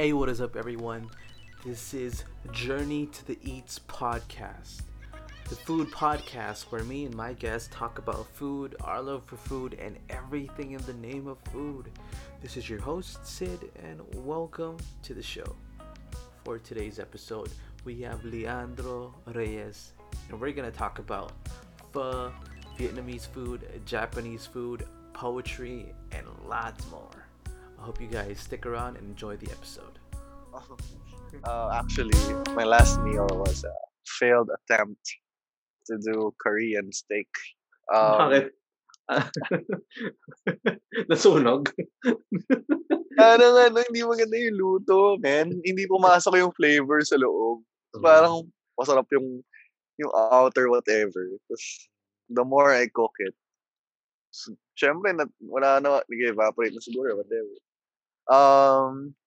Hey, what is up, everyone? This is Journey to the Eats podcast, the food podcast where me and my guests talk about food, our love for food, and everything in the name of food. This is your host, Sid, and welcome to the show. For today's episode, we have Leandro Reyes, and we're gonna talk about pho, Vietnamese food, Japanese food, poetry, and lots more. I hope you guys stick around and enjoy the episode. Uh, actually, my last meal was a failed attempt to do Korean steak. Um, Bakit? Nasunog? parang ano, hindi maganda yung luto, man. Hindi pumasok yung flavor sa loob. Mm. Parang masarap yung yung outer whatever. Tapos, the more I cook it, syempre, na, wala na, nag-evaporate na siguro, whatever. Um,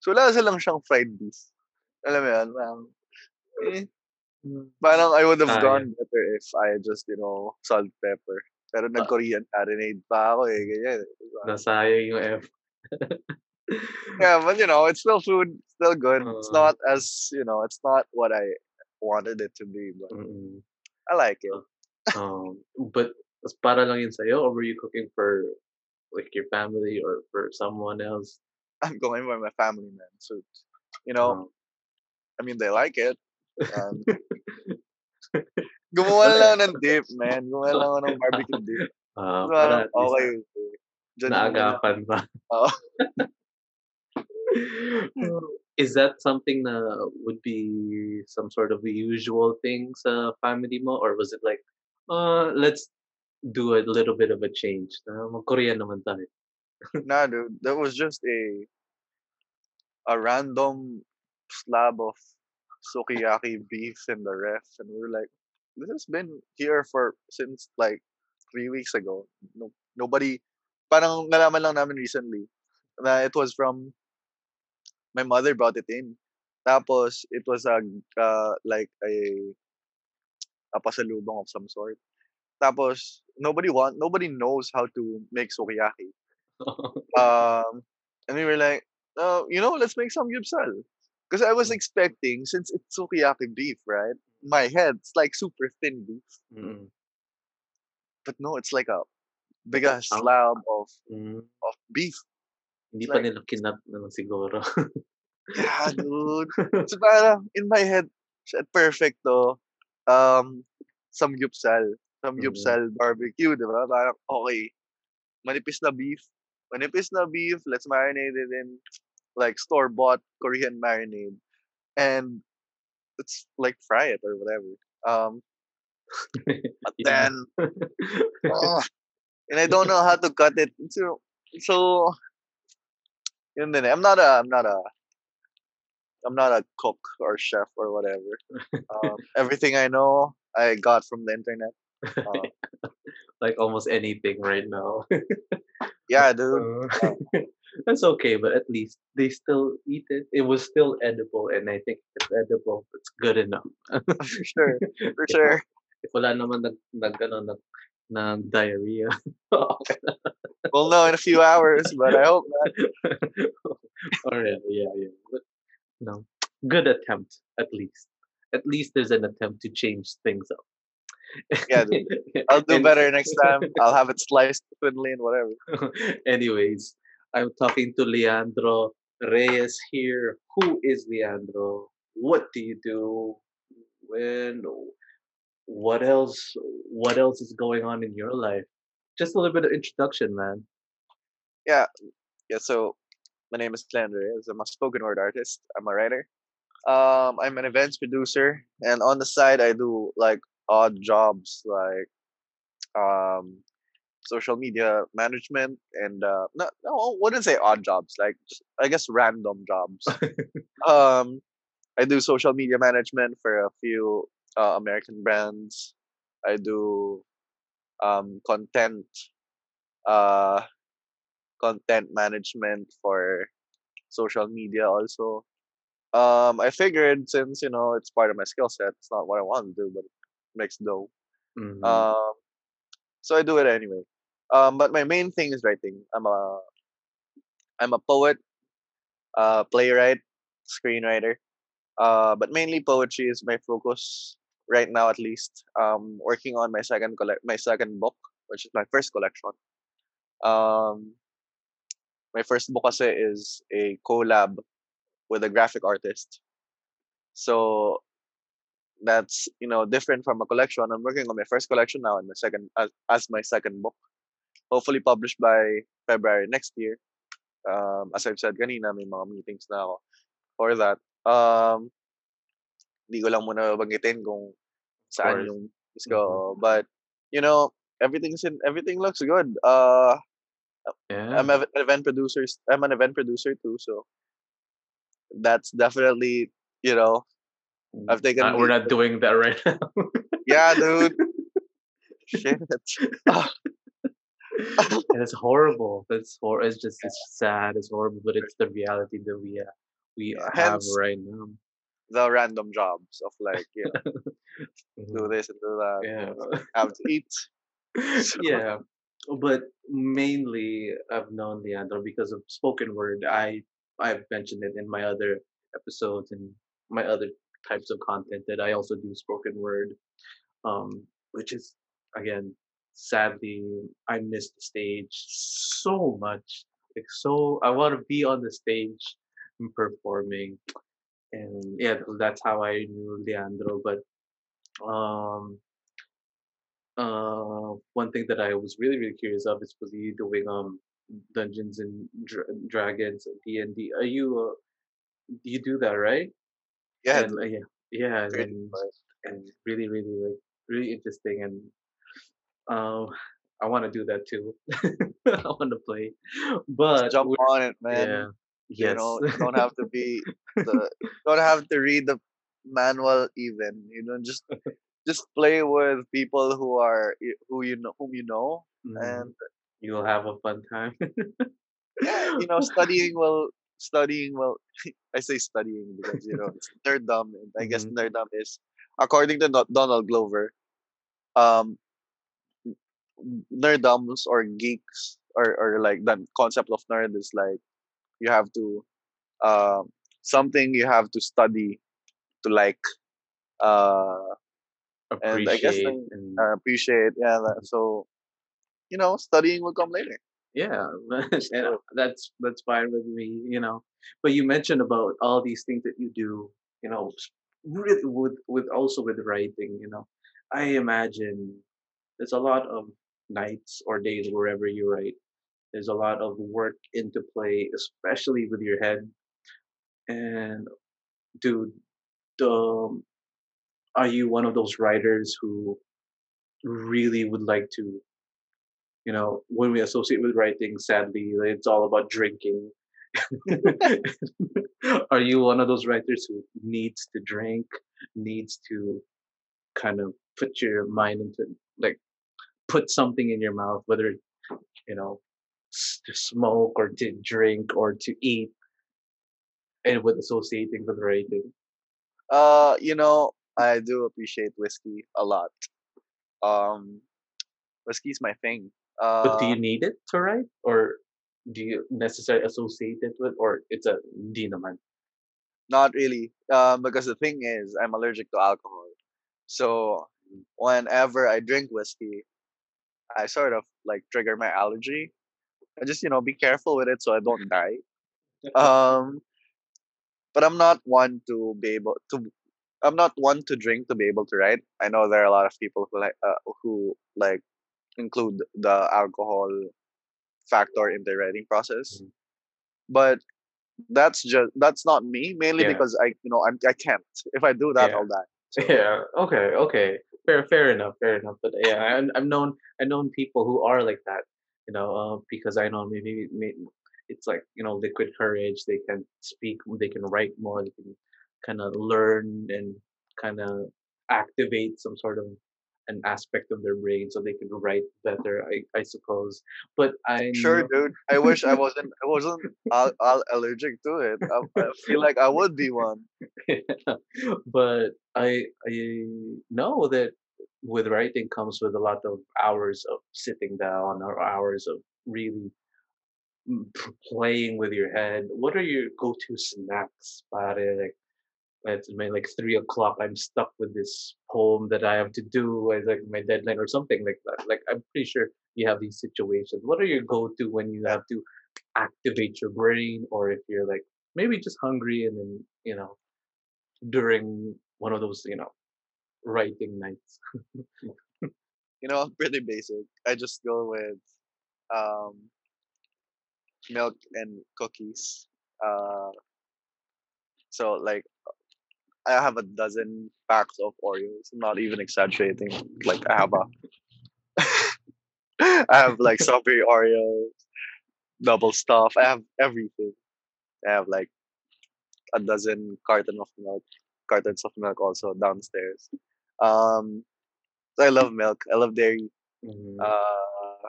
so, wala lang siyang fried beef. Alam mo yan, parang, eh, parang I would have Sayang. gone better if I just, you know, salt, pepper. Pero Ah. nag-Korean marinade pa ako eh, ganyan. Diba? Nasayang yung F. Yeah, but you know, it's still food, still good. It's Uh. not as, you know, it's not what I wanted it to be, but Mm-mm. I like it. Um, but para lang yun sa'yo or were you cooking for like your family or for someone else? I'm going for my family, man. So, you know, Um, I mean, they like it. Um, gumawa na lang ng dip, man. Gumawa lang ng barbecue dip. ah, So, para okay. okay. Diyan na- naagapan pa. Oo. Is that something na would be some sort of usual thing sa family mo or was it like, uh, let's do a little bit of a change. Na mag-Korean naman tayo. Nah, dude. That was just a a random slab of sukiyaki beef in the ref, and we were like, "This has been here for since like three weeks ago. No, nobody, parang nalaman lang namin recently na it was from my mother brought it in. Tapos it was a uh, like a a pasalubong of some sort. Tapos nobody want nobody knows how to make sukiyaki. Um, and we were like, oh, you know, let's make some gyupsal. Because I was expecting, since it's sukiyaki beef, right? My head, it's like super thin beef. Mm. But no, it's like a big ass chunk. slab of, Mm. of beef. Hindi It's pa like- nila kinat naman siguro. Yeah, dude. so parang in my head, at perfecto, um, some gyupsal. Some Mm. gyupsal barbecue, di ba? Parang, okay, manipis na beef. Manipis na beef, let's marinate it in like store-bought Korean marinade. And let's like fry it or whatever. Um, but then, oh, and I don't know how to cut it. So, so yun din eh. I'm not a, I'm not a, I'm not a cook or chef or whatever. Um, everything I know, I got from the internet. Uh, like almost anything right now. yeah, dude. Uh, That's okay, but at least they still eat it. It was still edible, and I think it's edible. It's good enough. For sure. For If sure. If wala naman nag, nag, ano, nag, nag diarrhea. na. We'll know in a few hours, but I hope not. Or yeah, yeah, yeah. But, no, good attempt at least. At least there's an attempt to change things up. Yeah, dude. I'll do And- better next time. I'll have it sliced thinly and whatever. Anyways, I'm talking to Leandro Reyes here. Who is Leandro? What do you do? When? What else? What else is going on in your life? Just a little bit of introduction, man. Yeah, yeah. so my name is Leandro Reyes. I'm a spoken word artist. I'm a writer. Um, I'm an events producer, and on the side, I do like odd jobs like um, social media management and uh, no, no, I wouldn't say odd jobs. Like just, I guess random jobs. um, I do social media management for a few uh, American brands. I do um, content. Uh, content management for social media also. Um, I figured since you know it's part of my skill set, it's not what I want to do, but makes dough. Mhm. Um, so I do it anyway. Um, but my main thing is writing. I'm a I'm a poet. uh, playwright, screenwriter. Uh, but mainly poetry is my focus right now, at least. Um, working on my second collect my second book, which is my first collection. Um, my first book kasi is a collab with a graphic artist. So that's you know different from a collection. I'm working on my first collection now and my second as, as my second book. Hopefully published by February next year. Um, as I've said kanina, may mga meetings na ako for that. Um, di ko lang muna banggitin kung saan yung is go. But you know, everything's in everything looks good. Uh, Yeah. I'm an event producer. I'm an event producer too, so that's definitely you know I've taken. Uh, we're not doing that right now. Yeah, dude. Shit. And it's horrible. It's hor- It's just it's sad. It's horrible, but it's the reality that we uh, we Yeah, have right now. the random jobs of like you know do this and do that. Yeah. Have to eat. So- yeah, but mainly I've known Leandro because of spoken word. I I've mentioned it in my other episodes and my other types of content that I also do spoken word, um, which is again sadly I miss the stage so much. Like so, I want to be on the stage and performing, and yeah, that's how I knew Leandro. But um uh one thing that I was really really curious of is was you doing um Dungeons and Dra- Dragons D and D? Are you uh, you do that right? Yeah. and, uh, yeah, yeah, and, and really really like really interesting and um I want to do that too. I want to play, but Jump on it, man. yeah, You yes, know, you don't have to be the don't have to read the manual even. You know, just just play with people who are who you know whom you know Mhm. and you'll have a fun time. yeah, you know, studying will studying well I say studying because you know it's nerddom and I guess Mhm. nerddom is according to Donald Glover, um nerddoms or geeks or, or like the concept of nerd is like you have to um something you have to study to like uh and I guess Appreciate then, and uh, appreciate yeah that, so you know studying will come later Yeah, So- that's that's fine with me, you know. But you mentioned about all these things that you do, you know, really with with also with writing, you know. I imagine there's a lot of nights or days wherever you write. There's a lot of work into play, especially with your head. And dude, um, are you one of those writers who really would like to you know, when we associate with writing, sadly, it's all about drinking. Are you one of those writers who needs to drink, needs to kind of put your mind into, like, put something in your mouth, whether, you know, to smoke or to drink or to eat, and with associating with writing? uh you know i do appreciate whiskey a lot um whiskey's my thing uh But do you need it to write, or do you necessarily associate it with, or it's a di naman? Not really. Um, because the thing is, I'm allergic to alcohol. So whenever I drink whiskey, I sort of like trigger my allergy. I just, you know, be careful with it so I don't die. Um, but I'm not one to be able to. I'm not one to drink to be able to write. I know there are a lot of people who like uh, who like include the alcohol factor in the writing process, Mhm. but that's just that's not me. Mainly Yeah. because I you know I'm, I can't. If I do that, Yeah. I'll die. So, Yeah. Okay. Okay. Fair. Fair enough. Fair enough. But yeah, I, I've known I've known people who are like that. You know, uh, because I know maybe, maybe it's like you know liquid courage. They can speak. They can write more. They can kind of learn and kind of activate some sort of an aspect of their brain so they can write better. I I suppose. But I Sure, dude. I wish I wasn't. I wasn't al- al- allergic to it. I, I feel like I would be one. but I I know that with writing comes with a lot of hours of sitting down or hours of really mm, playing with your head. What are your go-to snacks, pare? Like it's like three o'clock. I'm stuck with this poem that I have to do as like my deadline or something like that. Like I'm pretty sure you have these situations. What are your go-to when you have to activate your brain, or if you're like maybe just hungry and then you know during one of those you know writing nights. You know, pretty basic. I just go with um, milk and cookies. Uh, so like I have a dozen packs of Oreos. I'm not even exaggerating. Like I have a I have like strawberry Oreos, Double Stuf. I have everything. I have like a dozen carton of milk, cartons of milk also downstairs. Um, so I love milk. I love dairy. Mhm. Uh,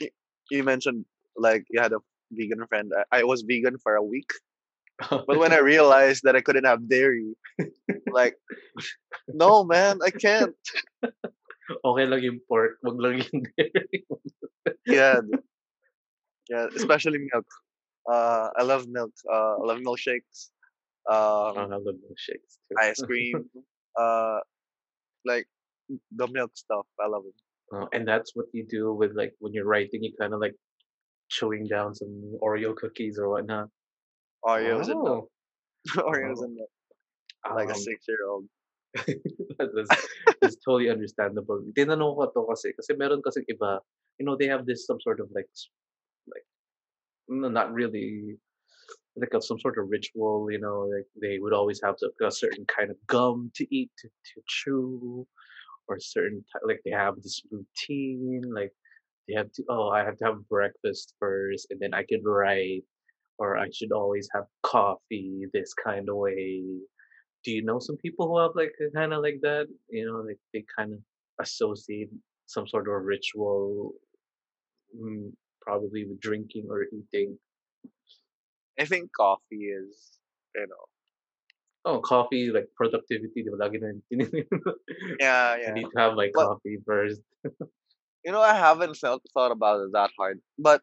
you, you mentioned like you had a vegan friend. I, I was vegan for a week, but when I realized that I couldn't have dairy, like, no man, I can't. okay lang yung pork, wag lang yung dairy. Yeah, yeah, especially milk. Uh, I love milk. Uh, I love milkshakes. I Um, love milkshakes too. ice cream. Uh, like the milk stuff. I love it. Uh, and that's what you do with like when you're writing, you kind of like chewing down some Oreo cookies or whatnot. Oreos and milk. Oh, Oreos oh. and milk. Like a Um, six-year-old. that's, that's totally understandable. Tinanong ko to kasi, kasi meron kasi iba, you know, they have this some sort of like, like, no, not really, like a, some sort of ritual, you know, like they would always have to, a certain kind of gum to eat, to, to chew, or certain, like they have this routine, like they have to, oh, I have to have breakfast first, and then I can write, or I should always have coffee this kind of way do you know some people who have like kind of like that? You know, like they kind of associate some sort of ritual, mm, probably with drinking or eating. I think coffee is, you know, Oh, coffee, like productivity. di ba? Lagi na yeah, I need to have my But coffee first. you know, I haven't felt thought about it that hard, but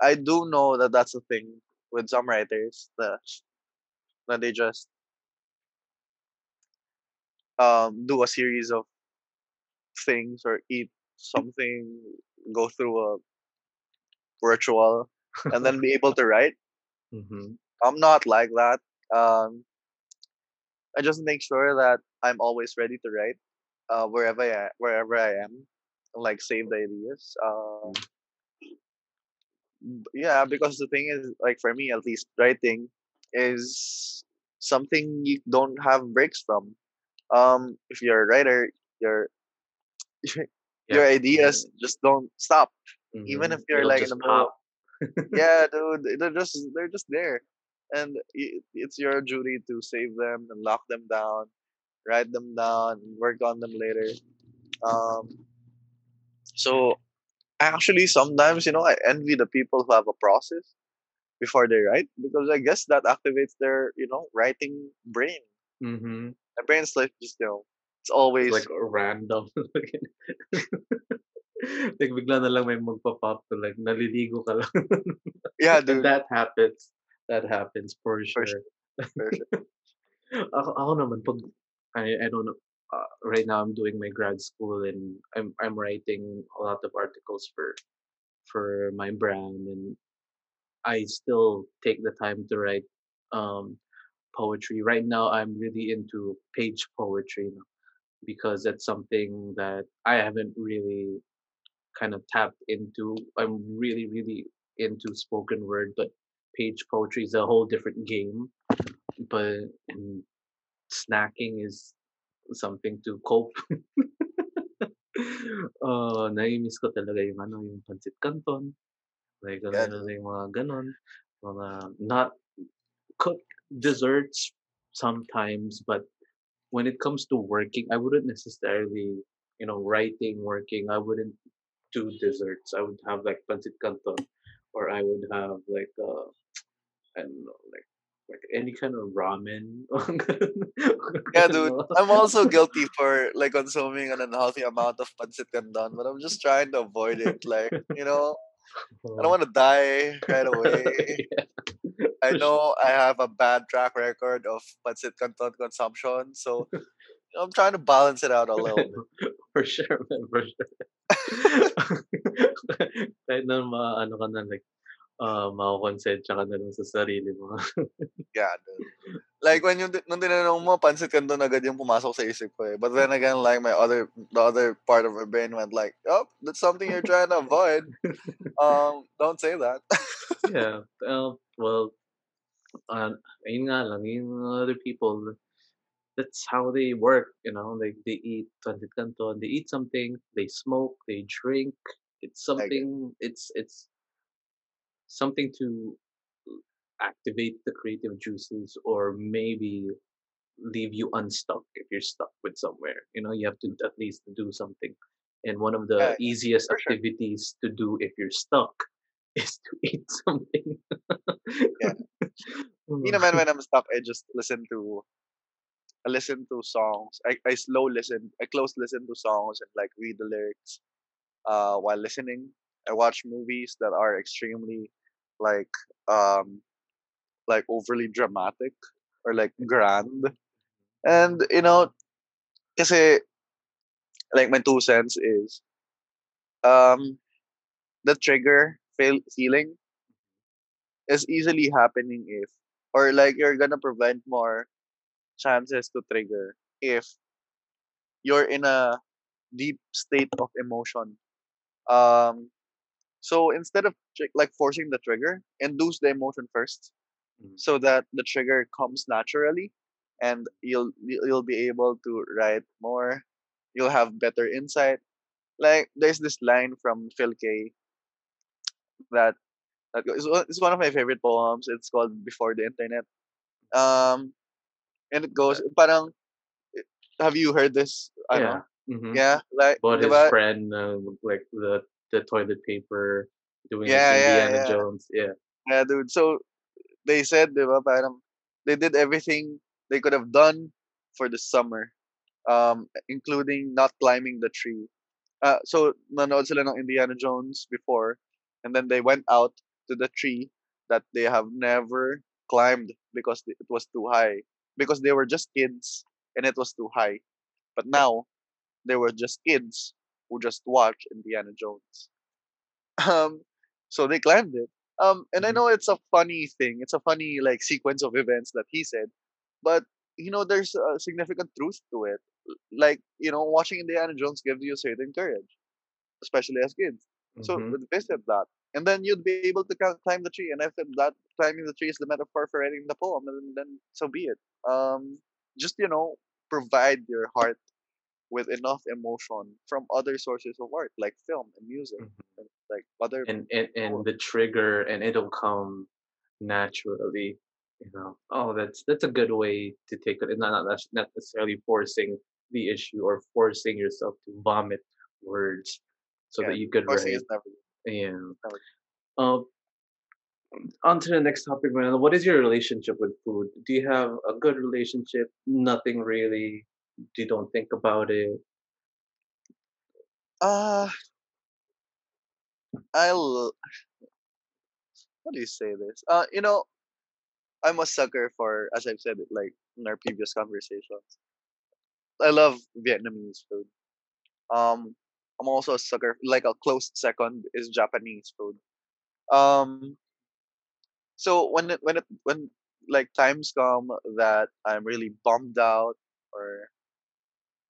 I do know that that's a thing with some writers that that they just um do a series of things or eat something, go through a ritual, and then be able to write. hmm I'm not like that. Um, I just make sure that I'm always ready to write, uh, wherever I wherever I am, like save the ideas. Um, b- yeah, because the thing is, like for me at least, writing is something you don't have breaks from. Um, if you're a writer, your your Yeah. ideas just don't stop, even hmm if you're It'll like in the middle. Yeah, dude, they're just they're just there, and it's your duty to save them and lock them down, write them down, work on them later. Um, so actually, sometimes you know I envy the people who have a process before they write because I guess that activates their you know writing brain. hmm My brain's like just you know it's always like random. like bigla na lang may magpa-pop to like naliligo ka lang. yeah, dude, that happens. That happens for for sure. sure, for sure. ako, ako naman pag I I don't know uh, right now I'm doing my grad school and I'm I'm writing a lot of articles for for my brand and I still take the time to write um poetry. Right now I'm really into page poetry because that's something that I haven't really kind of tapped into. I'm really really into spoken word, but page poetry is a whole different game. But snacking is something to cope. uh, nai-miss ko talaga yung ano, yung pancit canton. Like, Yeah, ano, yung mga ganon. Mga not cook desserts sometimes, but when it comes to working, I wouldn't necessarily, you know, writing, working, I wouldn't do desserts. I would have like pancit canton, or I would have like uh, I don't know, like like any kind of ramen. Yeah, dude. I'm also guilty for like consuming an unhealthy amount of pancit canton, but I'm just trying to avoid it. Like, you know, I don't oh. want to die right away. yeah, I know I have a bad track record of pancit canton consumption, so I'm trying to balance it out a little bit. for sure, man, for sure. Kahit na ma, ano ka na, like, uh, makakonsensya ka na lang sa sarili mo. Yeah, dude. Like when yung nung tinanong mo, pancit canton agad yung pumasok sa isip ko eh. But then again, like my other the other part of my brain went like, oh, that's something you're trying to avoid. Um, don't say that. yeah, uh, well, uh, ayun nga lang, yung other people, that's how they work, you know, like they eat pancit canton, they eat something, they smoke, they drink. It's something, it's, it's something to activate the creative juices or maybe leave you unstuck if you're stuck with somewhere. You know, you have to at least do something. And one of the easiest for sure. activities to do if you're stuck is to eat something. Yeah. Me naman when I'm stuck, I just listen to I listen to songs. I, I slow listen. I close listen to songs and like read the lyrics uh while listening. I watch movies that are extremely like um like overly dramatic or like grand. And you know, kasi like my two cents is um the trigger feel, feeling is easily happening if or like you're gonna prevent more chances to trigger if you're in a deep state of emotion. Um so instead of tri- like forcing the trigger, induce the emotion first Mm. so that the trigger comes naturally and you'll you'll be able to write more you'll have better insight. Like there's this line from Phil Kaye that that is one is one of my favorite poems. It's called before the internet. Um and it goes parang have you heard this i Yeah. know hmm yeah like But his friend, uh, like the the toilet paper, doing yeah yeah Indiana yeah Jones. Yeah. yeah dude so they said diba, parang they did everything they could have done for the summer um including not climbing the tree uh, so nanood sila ng Indiana Jones before and then they went out to the tree that they have never climbed because it was too high because they were just kids and it was too high but now they were just kids who just watched Indiana Jones. Um so they climbed it. Um and I Mhm. know it's a funny thing it's a funny like sequence of events that he said but you know there's a significant truth to it. Like you know watching Indiana Jones gives you a certain courage especially as kids. So hmm visit that and then you'd be able to climb the tree and if that climbing the tree is the metaphor for writing the poem then, then so be it. Um just you know provide your heart with enough emotion from other sources of art like film and music and like other And and and the trigger, and it'll come naturally. You know. Oh, that's that's a good way to take it. Not not necessarily forcing the issue or forcing yourself to vomit words so yeah that you could forcing write. is never. Yeah. never Um. On to the next topic, man. What is your relationship with food? Do you have a good relationship? Nothing really. You don't think about it. uh I'll how do you say this? Uh you know I'm a sucker for as I've said it like in our previous conversations I love Vietnamese food. Um I'm also a sucker like a close second is Japanese food. Um so when it when it when like times come that I'm really bummed out or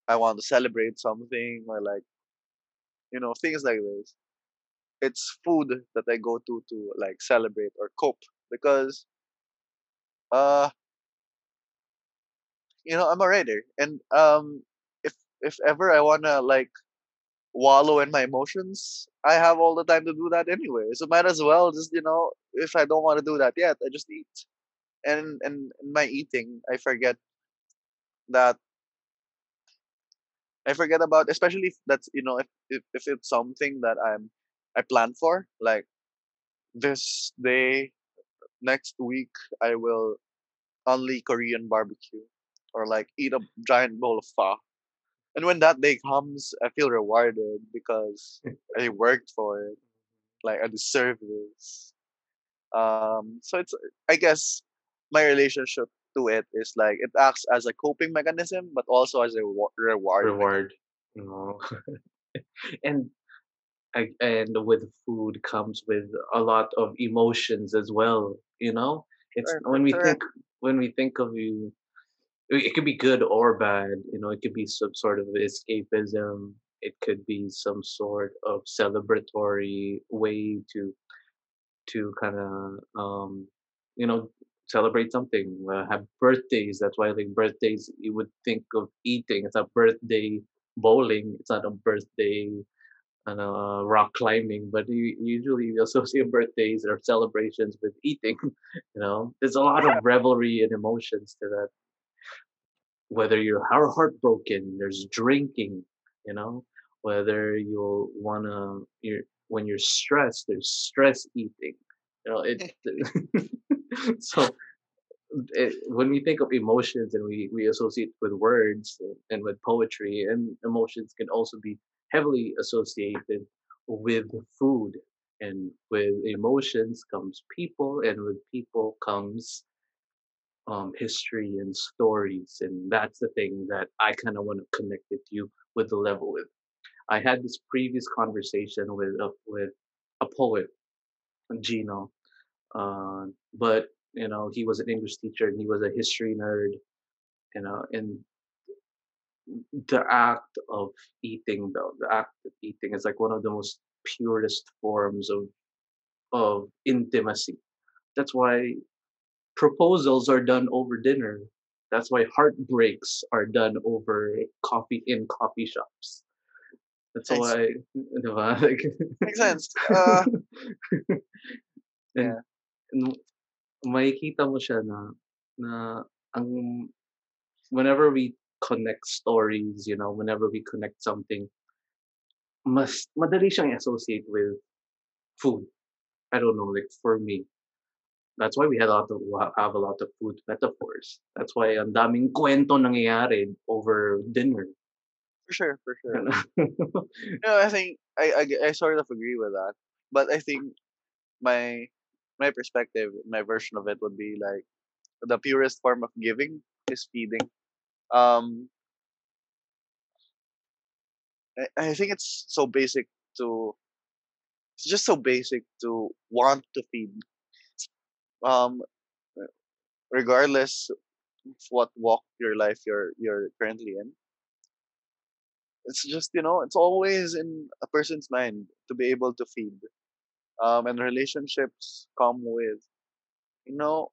I want to celebrate something or like you know things like this it's food that I go to to like celebrate or cope because uh you know I'm a writer and um if if ever I wanna like wallow in my emotions I have all the time to do that anyway so might as well just you know if I don't want to do that yet I just eat. And and in my eating I forget that I forget about especially if that's you know if if, if it's something that I'm I plan for like this day next week I will only Korean barbecue or like eat a giant bowl of pho. And when that day comes, I feel rewarded because I worked for it. Like I deserve this. Um, so it's I guess my relationship to it is like it acts as a coping mechanism, but also as a reward. Reward. You know. and and with food comes with a lot of emotions as well you know it's Sure, when we correct. think when we think of you it it could be good or bad you know it could be some sort of escapism it could be some sort of celebratory way to to kind of um you know celebrate something uh, have birthdays that's why like birthdays you would think of eating it's a birthday bowling it's not a birthday and uh, rock climbing, but you, usually we associate birthdays or celebrations with eating. You know, there's a lot of revelry and emotions to that. Whether you're heart- heartbroken, there's drinking. You know, whether you'll wanna you're when you're stressed, there's stress eating. You know, it. so it, when we think of emotions and we, we associate with words and with poetry and emotions can also be heavily associated with food. And with emotions comes people and with people comes um, history and stories. And that's the thing that i kind of want to connect with you with the level with. I had this previous conversation with with a poet gino uh, but you know he was an english teacher and he was a history nerd you know and the act of eating though the act of eating is like one of the most purest forms of of intimacy that's why proposals are done over dinner that's why heartbreaks are done over coffee in coffee shops that's Makes why diba? like makes sense. Uh, yeah. N- makikita mo siya na na ang whenever we connect stories, you know, whenever we connect something, mas madali siyang associate with food. I don't know, like for me. That's why we had a lot of have a lot of food metaphors. That's why ang daming kwento nangyayari over dinner. For sure, for sure. No, I think I, I I sort of agree with that, but I think my my perspective, my version of it would be like the purest form of giving is feeding. Um, I, I think it's so basic to it's just so basic to want to feed. Um, regardless of what walk your life you're you're currently in, it's just you know it's always in a person's mind to be able to feed. Um, and relationships come with you know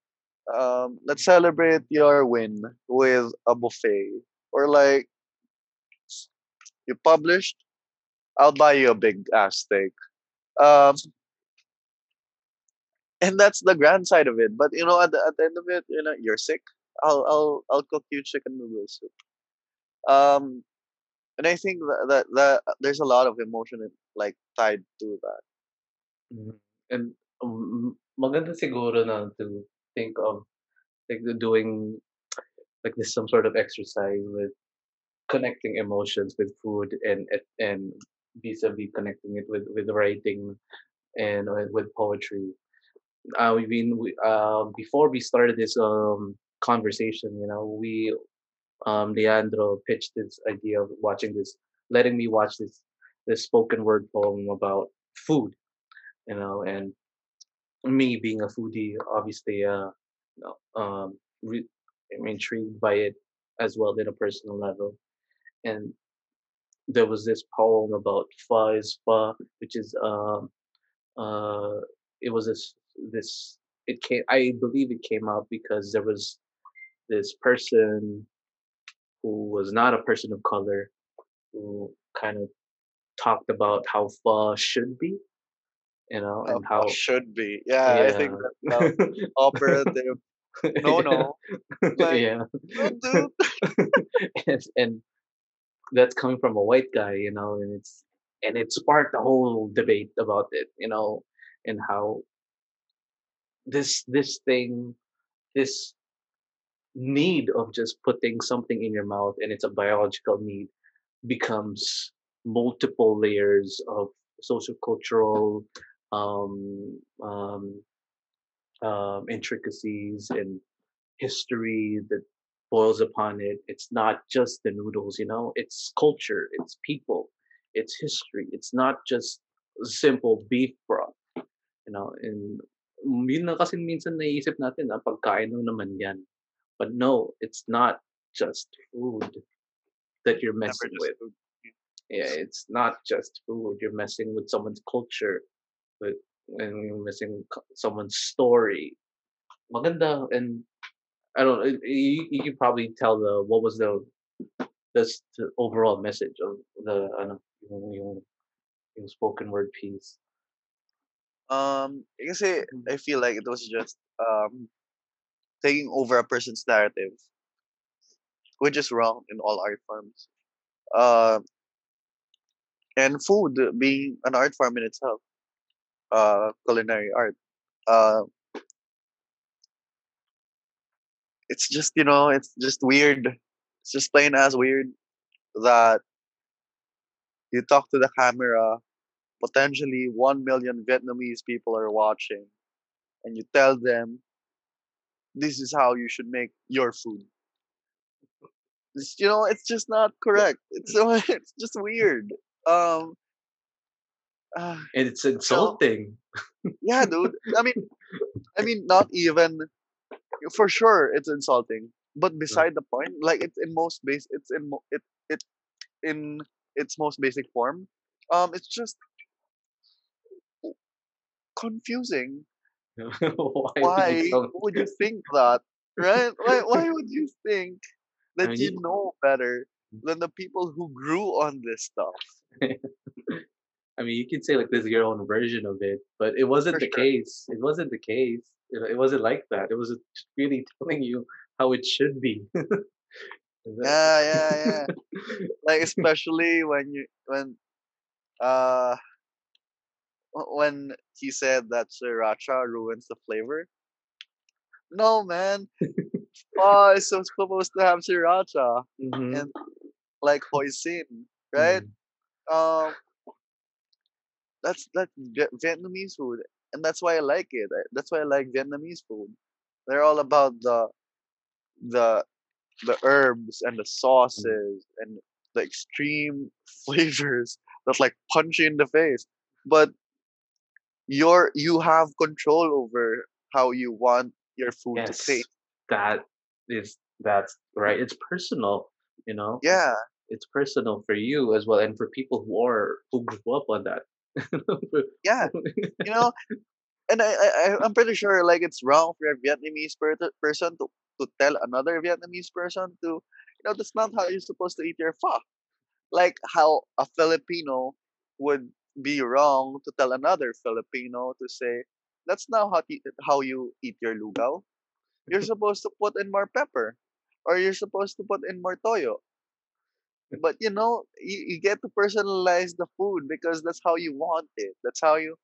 um, let's celebrate your win with a buffet. Or like you published i'll buy you a big ass steak. Um, and that's the grand side of it. But you know at the, at the end of it you know you're sick. I'll i'll i'll cook you chicken noodle soup. Um and i think that, that, that there's a lot of emotion like tied to that Mhm. And um, maganda siguro na to think of like doing like this some sort of exercise with connecting emotions with food and and vis-a-vis connecting it with with writing and uh, with poetry. Uh, we've been we, uh, before we started this um conversation, you know, we um Leandro pitched this idea of watching this, letting me watch this this spoken word poem about food, you know, and me being a foodie, obviously, uh, um, re- I'm intrigued by it as well in a personal level. And there was this poem about pho is pho, which is um uh it was this this it came I believe it came out because there was this person who was not a person of color who kind of talked about how pho should be, you know, and how should be yeah i think yeah. that's how operative no no like yeah. no and, and that's coming from a white guy, you know, and it's and it sparked a whole debate about it, you know, and how this this thing, this need of just putting something in your mouth and it's a biological need becomes multiple layers of social cultural um, um, um, intricacies and history that boils upon it. It's not just the noodles, you know. It's culture, it's people, it's history. It's not just simple beef broth, you know. And yun na kasi minsan naiisip natin, na pagkain lang naman yan. But no, it's not just food that you're messing with. food. Yeah, it's not just food. You're messing with someone's culture, with and you're missing someone's story. Maganda, and I don't. uh, You, you can probably tell the what was the this the overall message of the ano, yung, yung, spoken word piece. Um, kasi Mhm. I feel like it was just um taking over a person's narrative, which is wrong in all art forms. Uh, and food being an art form in itself, uh, culinary art. Uh, it's just you know, it's just weird. It's just plain as weird that you talk to the camera. Potentially, one million Vietnamese people are watching, and you tell them this is how you should make your food. It's, you know, it's just not correct. It's it's just weird. Um, uh, And it's insulting. yeah, dude. I mean, I mean, not even for sure. It's insulting, but beside the point, like it's in most base, it's in mo- it it in its most basic form. Um, it's just confusing. Why would you Why would you think that, right? Why why would you think I that mean, you you, know better than the people who grew on this stuff? I mean, you could say like this is your own version of it, but it wasn't For the sure. case. It wasn't the case. Know, it wasn't like that. It was really telling you how it should be. Yeah, yeah, yeah. Like especially when you when uh when he said that sriracha ruins the flavor. No, man. Oh, it's so supposed to have sriracha Mhm, and like hoisin, right? mhm. Um, that's that's Vietnamese food, and that's why I like it. That's why I like Vietnamese food. They're all about the the the herbs and the Mm. sauces and the extreme flavors that like punch you in the face. But you're you have control over how you want your food to taste. that is that's right. It's personal, you know. Yeah, It's personal for you as well, and for people who are who grew up on that. Yeah. You know, and I, I I'm pretty sure like it's wrong for a Vietnamese per- person to to tell another Vietnamese person to you know that's not how you're supposed to eat your pho. Like how a Filipino would be wrong to tell another Filipino to say that's not how to, how you eat your lugaw. You're supposed to put in more pepper, or you're supposed to put in more toyo. But you know, you, you get to personalize the food because that's how you want it. That's how you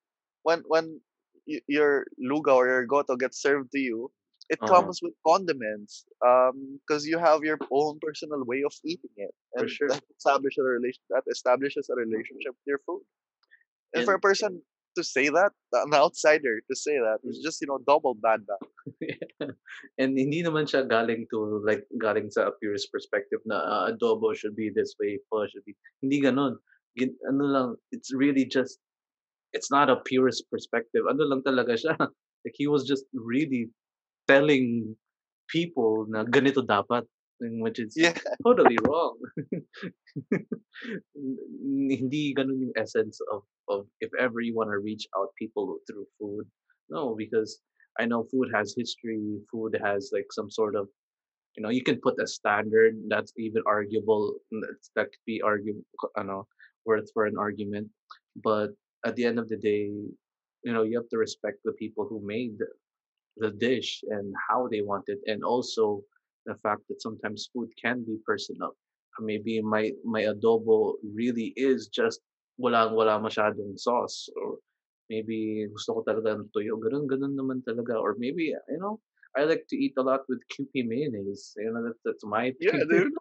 when when y- your luga or your goto gets served to you, it uh, comes with condiments. Um, because you have your own personal way of eating it, and sure. that establishes a relation that establishes a relationship with your food. And for a person to say that, an outsider to say that, is mm, just you know double bad bad. and hindi naman siya galing to like galing sa a purist perspective na ah, adobo should be this way, pho should be. Hindi ganon. Gin, ano lang, it's really just it's not a purist perspective. Ano lang talaga siya. Like he was just really telling people na ganito dapat, which is Yeah, totally wrong. Hindi ganun yung essence of, of if ever you want to reach out people through food. No, because I know food has history, food has like some sort of, you know, you can put a standard that's even arguable, that could be argue, know worth for an argument. But at the end of the day, you know, you have to respect the people who made the dish and how they want it, and also the fact that sometimes food can be personal. Maybe my my adobo really is just walang wala masyadong sauce or maybe gusto ko talaga ng tuyo. Ganun ganun naman talaga. Or maybe, you know, I like to eat a lot with Kewpie mayonnaise. You know, that's, that's my yeah, dude.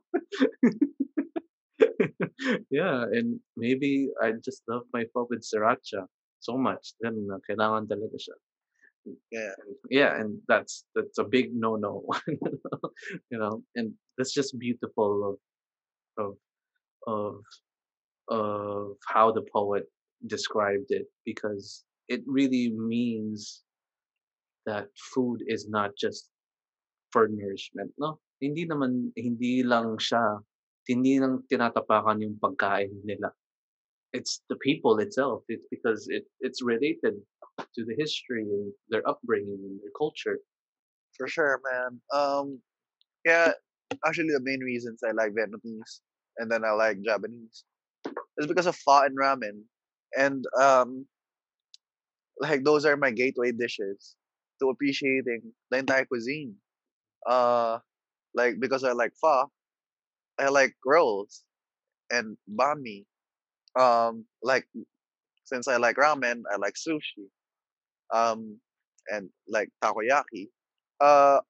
yeah, and maybe I just love my pho with sriracha. so much, then uh, kailangan talaga siya. Yeah. Yeah, and that's that's a big no-no. you know, and that's just beautiful of of of of how the poet described it because it really means that food is not just for nourishment, no? Hindi naman hindi lang siya hindi lang tinatapakan yung pagkain nila. It's the people itself. It's because it it's related to the history and their upbringing and their culture. For sure, man. Um, yeah. Actually, the main reasons I like Vietnamese and then I like Japanese is because of pho and ramen, and um, like those are my gateway dishes to appreciating the entire cuisine. Uh, like because I like pho, I like rolls and banh mi. Um, like since I like ramen, I like sushi. Um, and like takoyaki. Uh,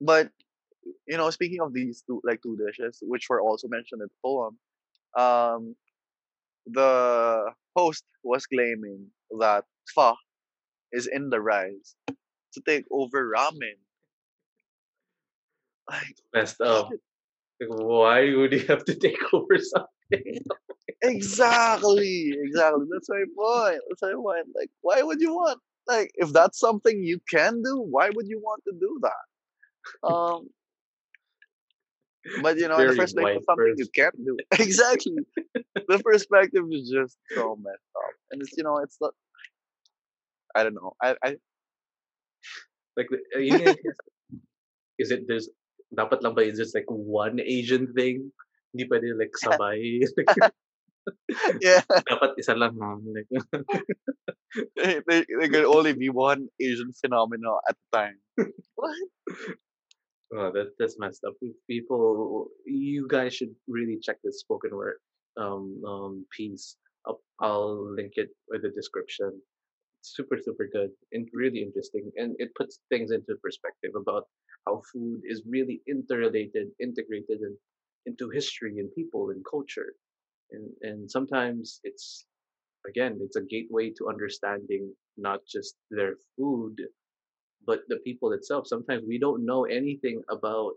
but you know, speaking of these two like two dishes, which were also mentioned in the poem, um, the host was claiming that pho is in the rise to take over ramen. Like Messed up. Like, why would you have to take over something? Exactly, exactly. That's my point. That's my point. Like, why would you want? Like, if that's something you can do, why would you want to do that? Um, but you know, in the Very first it's something you can't do. exactly. The perspective is just so messed up, and it's you know, it's not. I don't know. I I Like, the- uh, is it there's dapat lang ba is just like one Asian thing? Hindi pwede like sabay. Yeah. dapat isa lang. Like, there, there can only be one Asian phenomenon at a time. What? oh, that that's messed up. People, you guys should really check this spoken word um um piece. I'll, I'll link it with the description. super super good and really interesting and it puts things into perspective about how food is really interrelated integrated in, into history and people and culture and and sometimes it's again it's a gateway to understanding not just their food but the people itself sometimes we don't know anything about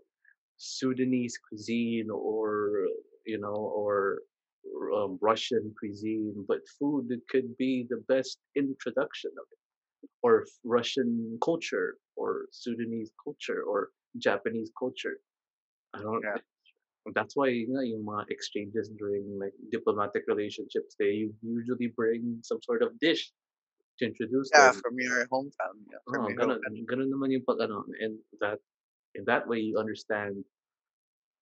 sudanese cuisine or you know or um, Russian cuisine, but food could be the best introduction of it, or Russian culture, or Sudanese culture, or Japanese culture. I don't. Yeah. That's why you know, yung mga exchanges during like diplomatic relationships, they usually bring some sort of dish to introduce Yeah, them. from your hometown. Yeah, from Oh, your ganun, hometown. ganun naman yung pag ano, and that in that way you understand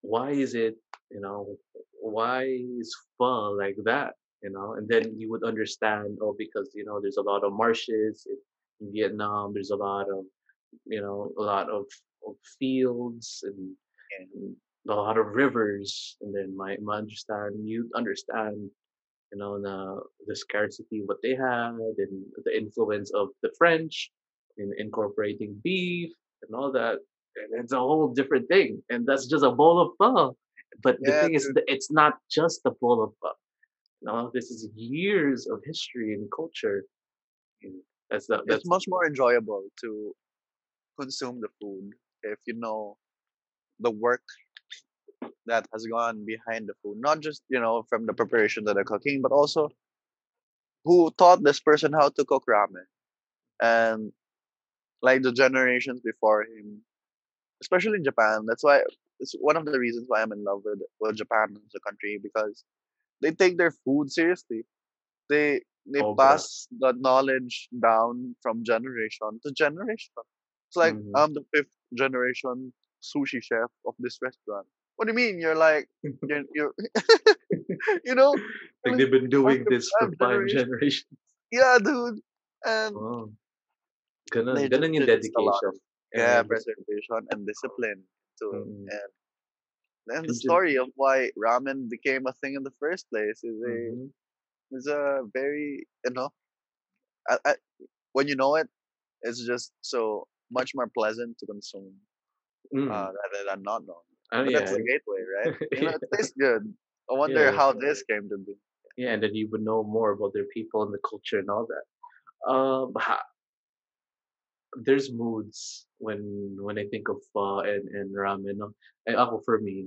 why is it, you know, why is pho like that, you know, and then you would understand, oh, because you know there's a lot of marshes in, Vietnam, there's a lot of, you know, a lot of, of fields and, and a lot of rivers, and then my, my understand you understand you know the uh, the scarcity what they had and the influence of the French in incorporating beef and all that. And it's a whole different thing, and that's just a bowl of pho. But the Yeah, thing is, dude. that it's not just a bowl of pho. No, this is years of history and culture. And That's the, It's that's much more enjoyable to consume the food if you know the work that has gone behind the food. Not just, you know, from the preparation to the cooking, but also who taught this person how to cook ramen. And like the generations before him, especially in Japan. That's why it's one of the reasons why I'm in love with, with Japan as a country because they take their food seriously. They they Sobra. pass the knowledge down from generation to generation. It's like Mhm. I'm the fifth generation sushi chef of this restaurant. What do you mean? You're like you're, you're you know like they've been doing this for five generations. generations. yeah, dude. And Oh, ganun, they ganun yung just a lot dedication. yeah And- preservation and discipline to it. Mm. And then the story of why ramen became a thing in the first place is a Mhm. is a very you know I, I, when you know it it's just so much more pleasant to consume Mm. uh, rather than not knowing Oh, but yeah. that's the gateway right you know it tastes good i wonder Yeah. how this came to be Yeah, and then you would know more about their people and the culture and all that. Um, ha- there's moods when when I think of pho and, and ramen. No? And ako for me,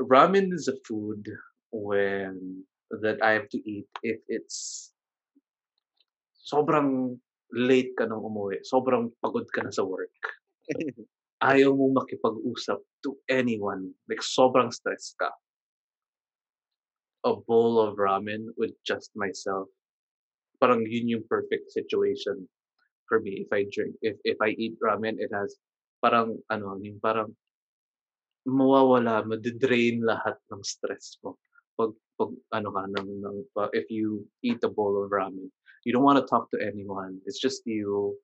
ramen is a food when that I have to eat if it's sobrang late ka nang umuwi, sobrang pagod ka na sa work. Ayaw mong makipag-usap to anyone, like sobrang stress ka. A bowl of ramen with just myself. Parang yun yung perfect situation for me if I drink if if I eat ramen it has parang ano yung parang mawawala madidrain lahat ng stress mo pag pag ano ka ng, ng uh, if you eat a bowl of ramen you don't want to talk to anyone it's just you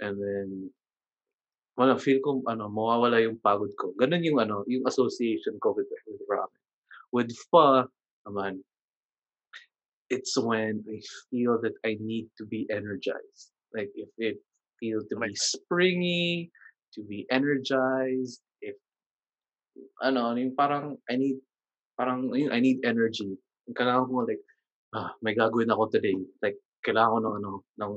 and then wala feel ko ano mawawala yung pagod ko ganun yung ano yung association ko with, with ramen with pho naman it's when I feel that I need to be energized like if it feels to be springy, to be energized, if ano, yung parang I need parang yun, I need energy. Kailangan ko like ah, may gagawin ako today. Like kailangan ko ng ano ng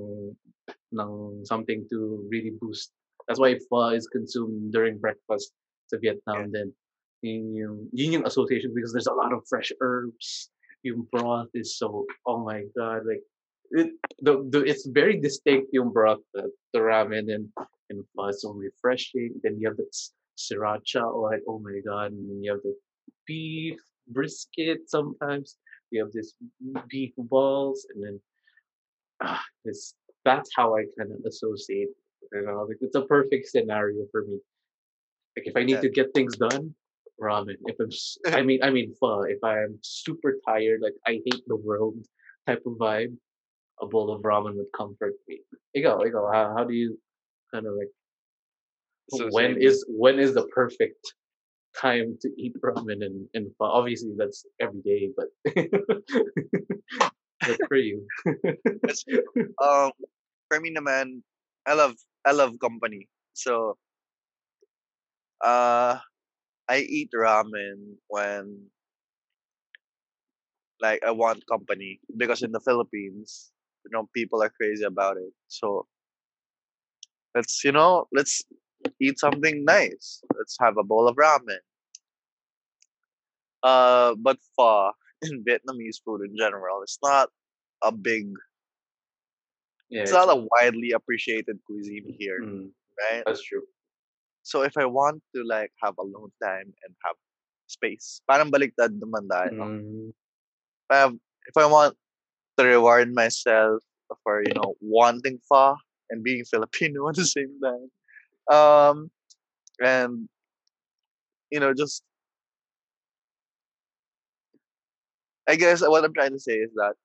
ng something to really boost. That's why pho is consumed during breakfast sa Vietnam then yun yung, yun yung association because there's a lot of fresh herbs. Yung broth is so oh my god like it, the, the it's very distinct yung broth the, the ramen and and pho. Is so refreshing. Then you have the sriracha or like oh my god. And then you have the beef brisket sometimes. You have this beef balls and then ah this that's how I kind of associate you know like it's a perfect scenario for me like if I need Yeah. to get things done ramen if I'm I mean I mean pho if I'm super tired like I hate the world type of vibe a bowl of ramen would comfort me. Ikaw, ikaw, how, how do you kind of like when Associate is when is the perfect time to eat ramen and, and pho? obviously that's every day, but but for you. Um, for me naman, I love I love company. So, uh, I eat ramen when like I want company because in the Philippines, you know, people are crazy about it. So let's you know let's eat something nice. Let's have a bowl of ramen. Uh, but pho in Vietnamese food in general, it's not a big, yeah, it's not a widely appreciated cuisine here, mm, right? that's true. So if I want to like have alone time and have space, parang baliktad naman tayo. Mm, If I, have, if I want to reward myself for you know wanting pho and being Filipino at the same time, um, and you know just I guess what I'm trying to say is that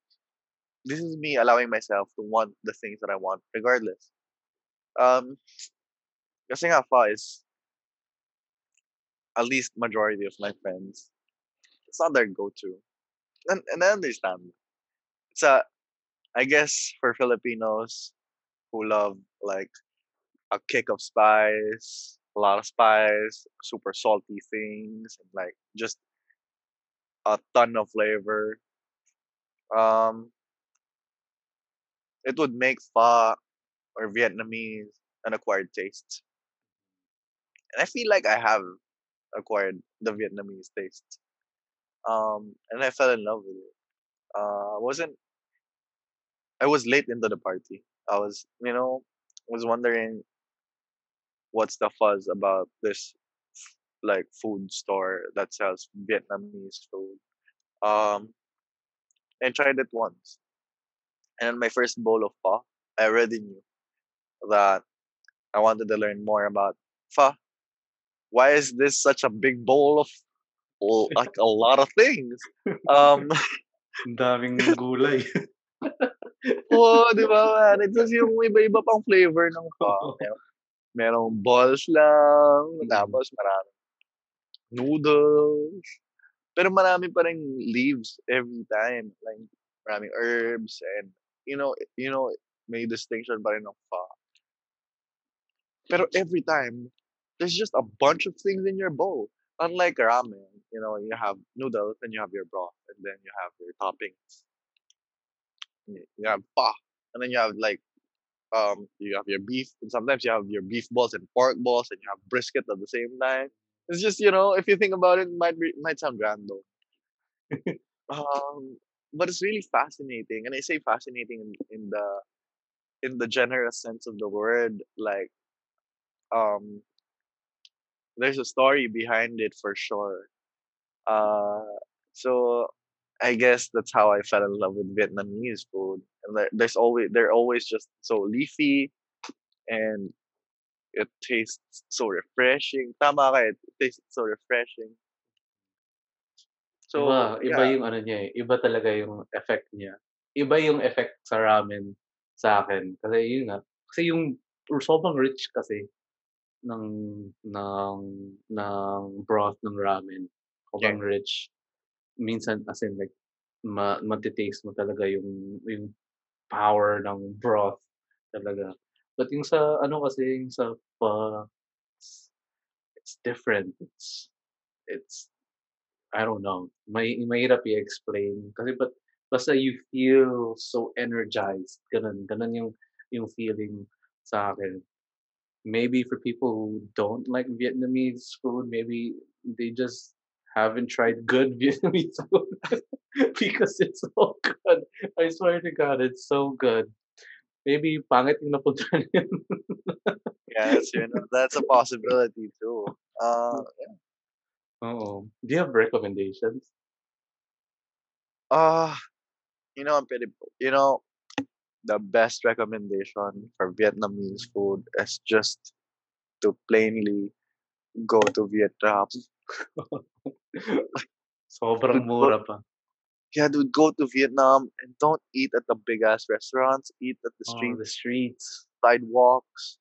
this is me allowing myself to want the things that I want regardless. Um, kasi nga pho is at least majority of my friends. It's not their go-to, and and I understand. It's a, I guess for Filipinos who love like a kick of spice, a lot of spice, super salty things, and like just a ton of flavor. Um, it would make pho or Vietnamese an acquired taste, and I feel like I have acquired the Vietnamese taste. Um, and I fell in love with it. Uh, wasn't I was late into the party. I was, you know, was wondering what's the fuzz about this like food store that sells Vietnamese food. Um, and tried it once. And my first bowl of pho, I already knew that I wanted to learn more about pho. Why is this such a big bowl of like a lot of things? Um, daming gulay. Oo, di ba, man? It's just yung iba-iba pang flavor ng pho. Merong, merong balls lang, Mm. tapos maraming noodles. Pero marami pa rin leaves every time. Like, maraming herbs and, you know, you know, may distinction pa rin ng pho. Pero every time, there's just a bunch of things in your bowl. Unlike ramen, you know, you have noodles, then you have your broth, and then you have your toppings. You you have pa, and then you have like um you have your beef, and sometimes you have your beef balls and pork balls, and you have brisket at the same time. It's just you know, if you think about it, it might be, might sound random. Um, but it's really fascinating, and I say fascinating in, in the in the generous sense of the word. Like um, there's a story behind it for sure. Uh, so I guess that's how I fell in love with Vietnamese food. And there, there's always they're always just so leafy, and it tastes so refreshing. Tama it tastes so refreshing. So Iba, iba yeah, yung ano niya, eh, iba talaga yung effect niya. Iba yung effect sa ramen sa akin kasi yun nga, kasi yung sobrang rich kasi ng ng ng broth ng ramen. yeah, Sobrang rich. Minsan as in like ma mate-taste mo talaga yung yung power ng broth talaga. But yung sa ano kasi yung sa it's it's different. It's it's I don't know. May mahirap i-explain kasi but basta you feel so energized. Ganun, ganun yung yung feeling sa akin. Maybe for people who don't like Vietnamese food, maybe they just haven't tried good Vietnamese food because it's so good. I swear to God, it's so good. Maybe pangit yung napuntahan yun. yeah. That's you know that's a possibility too. Uh, Oo. Do you have recommendations? uh you know, I'm pretty, you know, the best recommendation for Vietnamese food is just to plainly go to Vietnam. Sobrang mura pa. yeah, dude, go to Vietnam and don't eat at the big ass restaurants. Eat at the Oh, the streets. sidewalks,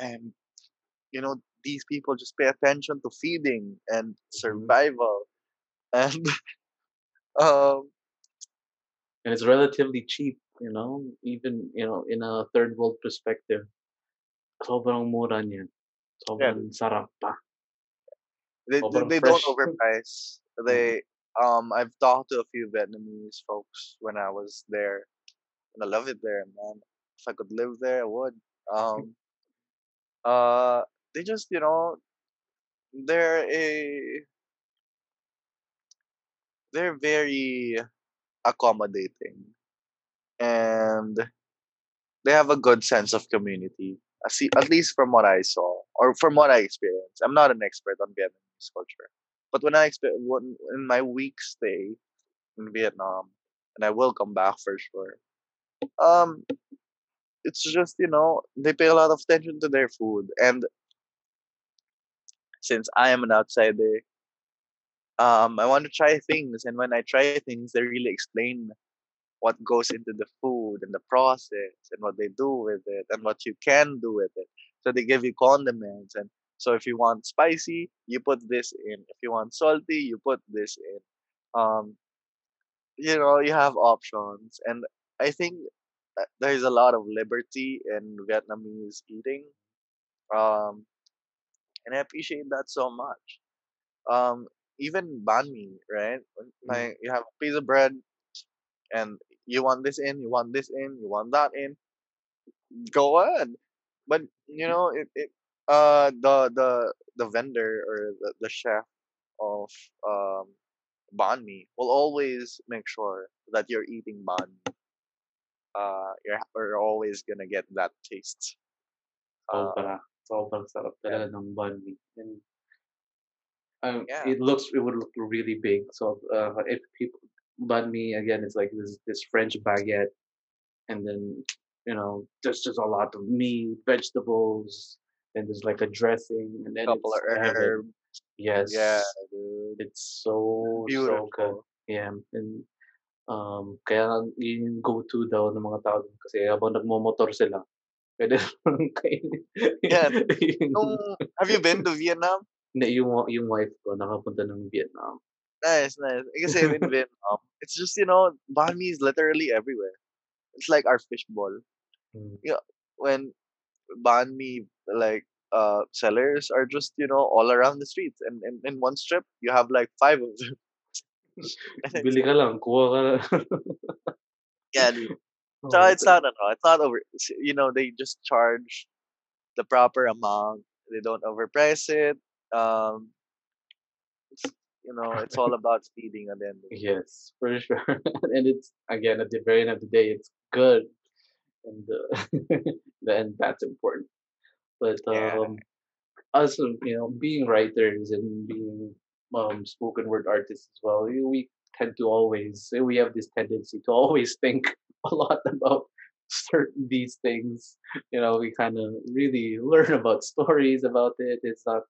and you know these people just pay attention to feeding and Mhm. survival, and um, And it's relatively cheap, you know, even, you know, in a third world perspective. Sobrang mura niya. yeah, sarap pa. they they, Sobrang they don't overprice. Mhm. They um, I've talked to a few Vietnamese folks when I was there, and I love it there, man. If I could live there, I would. Um, uh, they just you know they're a they're very accommodating and they have a good sense of community. At least from what I saw or from what I experienced. I'm not an expert on Vietnamese culture, but when I exper- when, in my week stay in Vietnam, and I will come back for sure. Um, it's just you know they pay a lot of attention to their food, and since I am an outsider, um, I want to try things, and when I try things, they really explain what goes into the food and the process and what they do with it and what you can do with it. So they give you condiments and so if you want spicy, you put this in. If you want salty, you put this in. Um, you know, you have options and I think there's a lot of liberty in Vietnamese eating. Um, and I appreciate that so much. Um, even banh mi, right? Mm. Like you have a piece of bread and you want this in, you want this in, you want that in, go ahead. But you know, it, it uh the the the vendor or the, the chef of um banh mi will always make sure that you're eating banh mi. Uh, you're, you're always gonna get that taste. Uh, Sobra. Sobrang sarap yeah, talaga ng. And um, yeah, it looks, it would look really big. So uh, if people, banh mi again, it's like this this French baguette, and then you know there's just a lot of meat, vegetables, and there's like a dressing, and then couple of herbs. Yeah, Yes, dude, it's so so good. beautiful. Yeah, and um, kaya yun yung go-to daw ng mga tao kasi habang nagmomotor sila, pwede kainin. Yeah. Nung, have you been to Vietnam? Hindi, yung, yung wife ko nakapunta ng Vietnam. Nice, nice. Eh, Kasi in Vietnam, it's just you know, banh mi is literally everywhere. It's like our fishball. Mm. You know, when banh mi like uh sellers are just you know all around the streets, and in, in one strip you have like five of them. Bili ka lang, kuha ka lang. yeah, dude. So Oh, it's not ano, it's not over. You know, they just charge the proper amount. They don't overprice it. Um, you know, it's all about speeding at the end of the day. Yes, for sure. and it's again at the very end of the day, it's good, and uh, then that's important. But Yeah. um, us, you know, being writers and being um spoken word artists as well, we, we tend to always we have this tendency to always think a lot about certain these things. You know, we kind of really learn about stories about it. It's not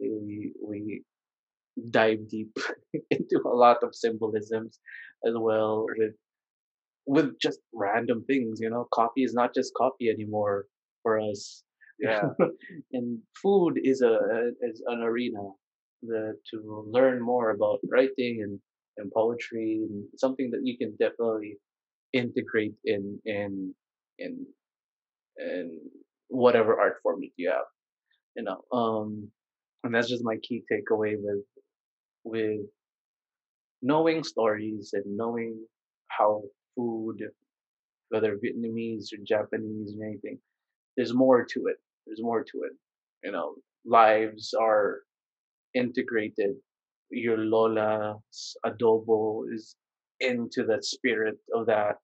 we we dive deep into a lot of symbolisms as well with with just random things you know coffee is not just coffee anymore for us Yeah, and food is a is an arena the, to learn more about writing and and poetry and something that you can definitely integrate in in in in whatever art form that you have you know um and that's just my key takeaway with with knowing stories and knowing how food whether vietnamese or japanese or anything there's more to it there's more to it you know lives are integrated. Your lola's adobo is into the spirit of that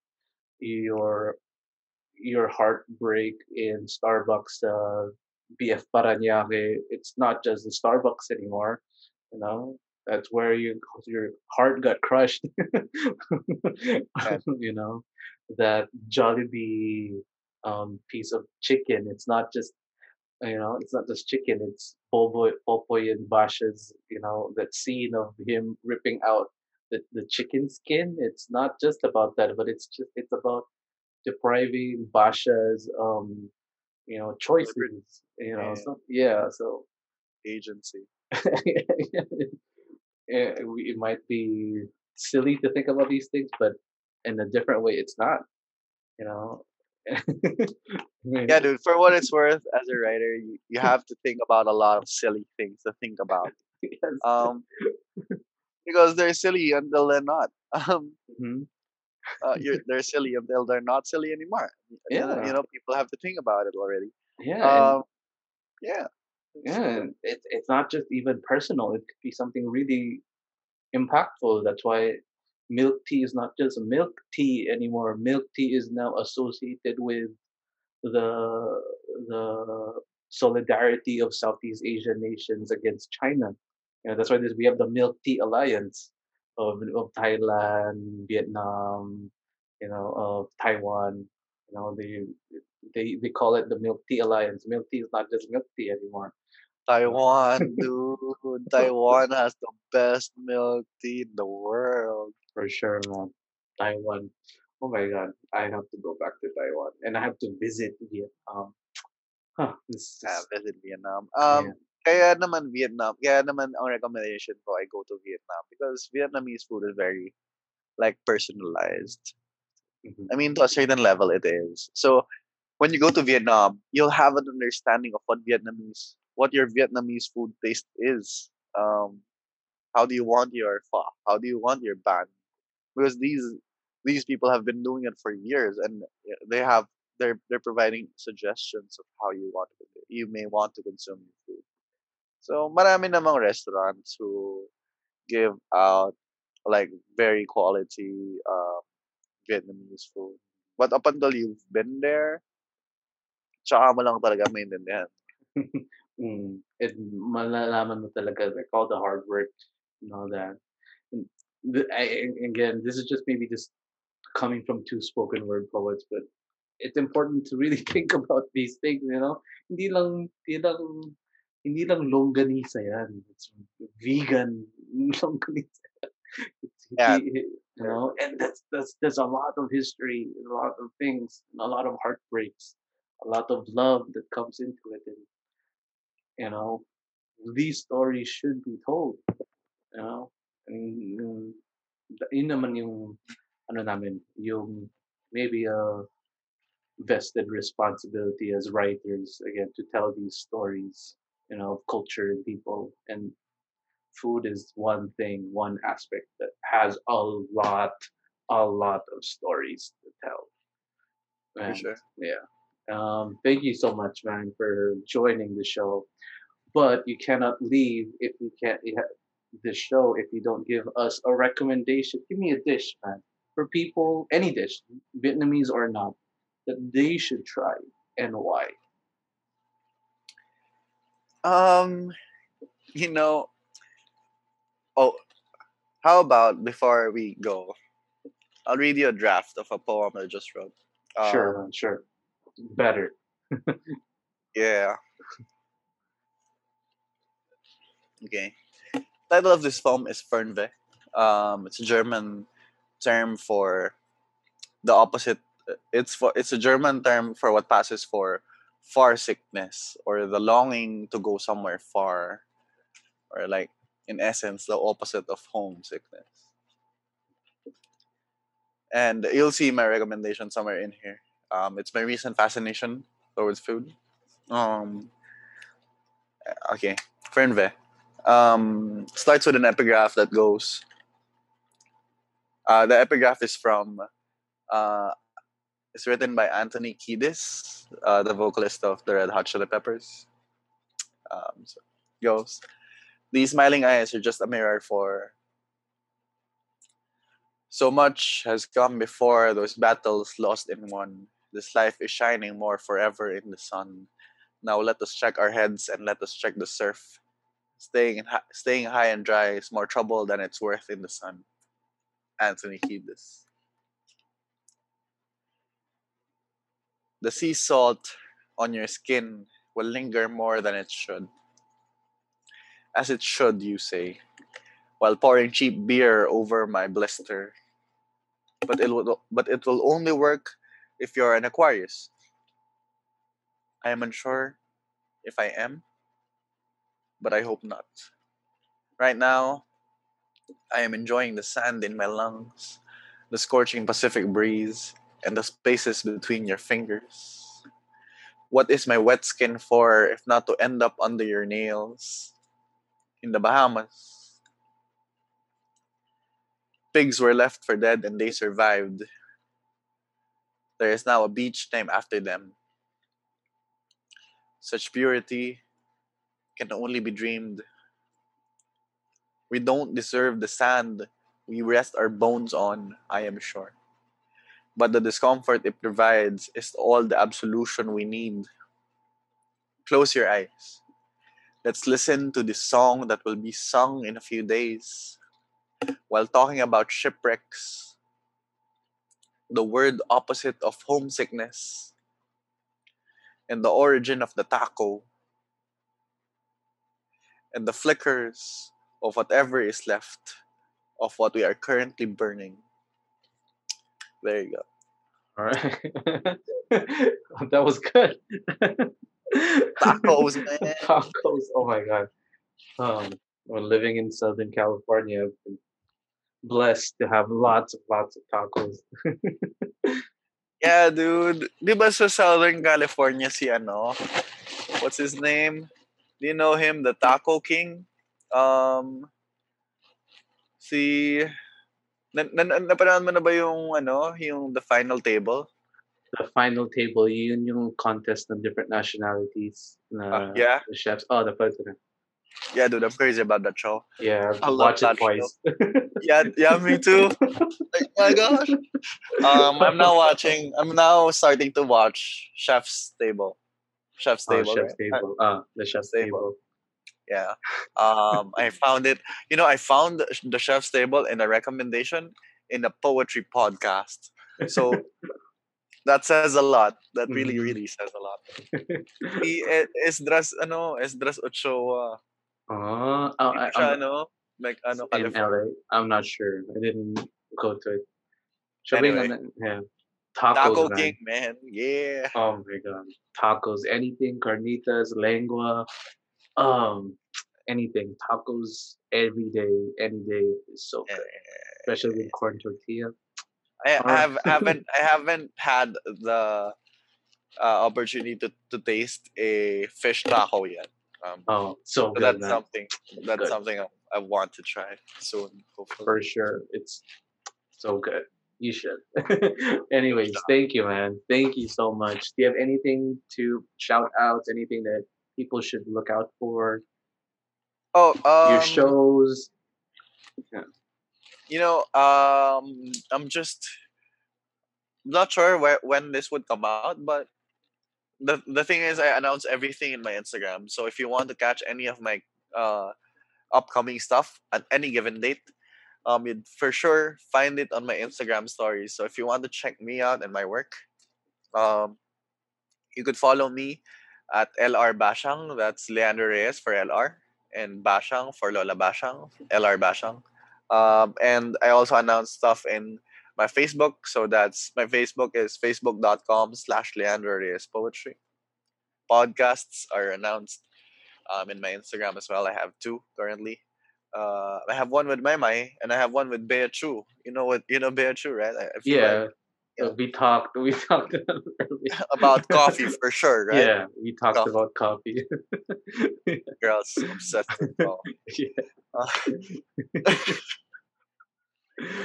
your your heartbreak in Starbucks uh, BF Paranaque, it's not just the Starbucks anymore. You know, that's where you, your heart got crushed. you know, that Jollibee um, piece of chicken. It's not just you know, it's not just chicken. It's Popoy, Popoy and Basha's. You know, that scene of him ripping out the, the chicken skin. It's not just about that, but it's just it's about depriving Basha's um you know choices. You know, Yeah. so yeah, so agency. we- it might be silly to think about these things, but in a different way, it's not. You know. Yeah, dude. For what it's worth, as a writer, you, you have to think about a lot of silly things to think about. Yes. Um, because they're silly until they're not. Um, Mhm. uh, they're silly until they're not silly anymore. You know, Yeah. you know, people have to think about it already. Yeah. Um, yeah. Yeah, it's it's not just even personal. It could be something really impactful. That's why milk tea is not just milk tea anymore. Milk tea is now associated with the the solidarity of Southeast Asian nations against China. You know, that's why we have the Milk Tea Alliance of, of Thailand, Vietnam, you know, of Taiwan. You know, they they they call it the Milk Tea Alliance. Milk tea is not just milk tea anymore. Taiwan, dude. Taiwan has the best milk tea in the world. For sure, man. Taiwan. Oh my God, I have to go back to Taiwan, and I have to visit Vietnam. Huh, this Yeah, visit Vietnam. yeah. Um, Kaya naman Vietnam, kaya naman ang recommendation ko I go to Vietnam because Vietnamese food is very like personalized. Mhm. I mean, to a certain level, it is. So when you go to Vietnam, you'll have an understanding of what Vietnamese, what your Vietnamese food taste is. Um, how do you want your pho? How do you want your ban? Because these these people have been doing it for years, and uh, they have they're they're providing suggestions of how you want to, you may want to consume your food. So marami namang restaurants who give out like very quality um, Vietnamese food. But up until you've been there, tsaka mo lang talaga maintindihan. Mm, it malalaman mo talaga like all the hard work and all that. And I- again, this is just maybe just coming from two spoken word poets, but it's important to really think about these things, you know? Hindi lang, hindi lang, hindi lang longganisa yan. It's vegan longganisa. It's, Yeah. you know, and that's, that's, there's a lot of history, a lot of things, a lot of heartbreaks, a lot of love that comes into it. And, you know, these stories should be told, you know? And um, yung, yun naman yung, ano namin, yung maybe a vested responsibility as writers again to tell these stories, you know, culture and people. And food is one thing, one aspect that has a lot, a lot of stories to tell. And sure. yeah. Um, thank you so much, man, for joining the show. But you cannot leave if you can't you the show if you don't give us a recommendation. Give me a dish, man, for people, any dish, Vietnamese or not, that they should try and why. Um, you know, oh, how about before we go, I'll read you a draft of a poem I just wrote. sure, Um, man, sure. Better. yeah. Okay. Title of this poem is Fernweh. Um, it's a German term for the opposite. It's for it's a German term for what passes for far sickness or the longing to go somewhere far, or like in essence the opposite of homesickness. And you'll see my recommendation somewhere in here. Um, it's my recent fascination towards food. Um, okay, Fernweh. Um, starts with an epigraph that goes. Uh, the epigraph is from. Uh, it's written by Anthony Kiedis, uh, the vocalist of the Red Hot Chili Peppers. Um, so goes. These smiling eyes are just a mirror for. So much has come before those battles lost in one. This life is shining more forever in the sun. Now let us check our heads and let us check the surf. Staying staying high and dry is more trouble than it's worth in the sun. Anthony Kiedis. The sea salt on your skin will linger more than it should. As it should, you say, while pouring cheap beer over my blister. But it will, but it will only work if you're an Aquarius. I am unsure if I am, but I hope not. Right now, I am enjoying the sand in my lungs, the scorching Pacific breeze, and the spaces between your fingers. What is my wet skin for if not to end up under your nails? In the Bahamas, pigs were left for dead and they survived. There is now a beach named after them. Such purity can only be dreamed. We don't deserve the sand we rest our bones on, I am sure. But the discomfort it provides is all the absolution we need. Close your eyes. Let's listen to this song that will be sung in a few days. While talking about shipwrecks, the word opposite of homesickness, and the origin of the taco, and the flickers of whatever is left of what we are currently burning. There you go. All right. that was good. Tacos, man. Tacos. Oh my god. Um, when living in Southern California, I've been blessed to have lots of lots of tacos. Yeah, dude. Di ba sa Southern California si ano? What's his name? Do you know him? The Taco King? Um, si... Na, na, na, napanood mo na ba yung ano, yung The Final Table? The final table, yun yung contest ng different nationalities. Na yeah? The chefs. Oh, the first one. Yeah, dude, I'm crazy about that show. Yeah, I I've watched it twice. Yeah, yeah, me too. Like, my gosh. Um, I'm now watching. I'm now starting to watch Chef's Table. Chef's Oh, Table. chef's right? table. Ah, the chef's Table. table. Yeah. Um, I found it. You know, I found the Chef's Table in a recommendation in a poetry podcast. So that says a lot. That really, Mhm. really says a lot. Si E- Esdras, ano, Esdras Ochoa. Ah, oh, I, siya, I'm, ano, like, ano, in. LA. I'm not sure. I didn't go to it. Anyway. yeah. Tacos, Taco man. King, man. Yeah. Oh my god. Tacos, anything, carnitas, lengua, um, anything. Tacos every day, any day is so good. Especially with corn tortilla. I, I have haven't I haven't had the uh, opportunity to, to taste a fish taco yet. Um, Oh, so so good, that's man. something that's Good. something I, I want to try soon. Hopefully. For sure. It's so good. You should. Anyways, thank you, man. Thank you so much. Do you have anything to shout out? Anything that people should look out for? Oh, um, Your shows? Yeah. you know, um, I'm just not sure where when this would come out, but the the thing is, I announce everything in my Instagram. So if you want to catch any of my uh upcoming stuff at any given date, um, you'd for sure find it on my Instagram stories. So if you want to check me out and my work, um, you could follow me at LR Bashang. That's Leandro Reyes for LR and Bashang for Lola Bashang. LR Bashang. Um, and I also announce stuff in my Facebook. So that's my Facebook is facebook.com slash Leandro Reyes Poetry. Podcasts are announced um, in my Instagram as well. I have two currently. Uh, I have one with Mai and I have one with Bea Chu. You know what? You know Bea Chu, right? I, I Yeah. like yeah. We talked we talked about coffee for sure, right? Yeah, we talked Coffee. about coffee. Girls obsessed with coffee. yeah.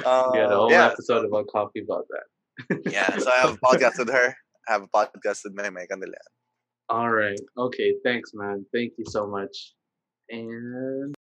Uh, we had a whole yeah, episode about coffee about that. yeah, so I have a podcast with her. I have a podcast with Mai Candelaria. All right. Okay. Thanks, man. Thank you so much. And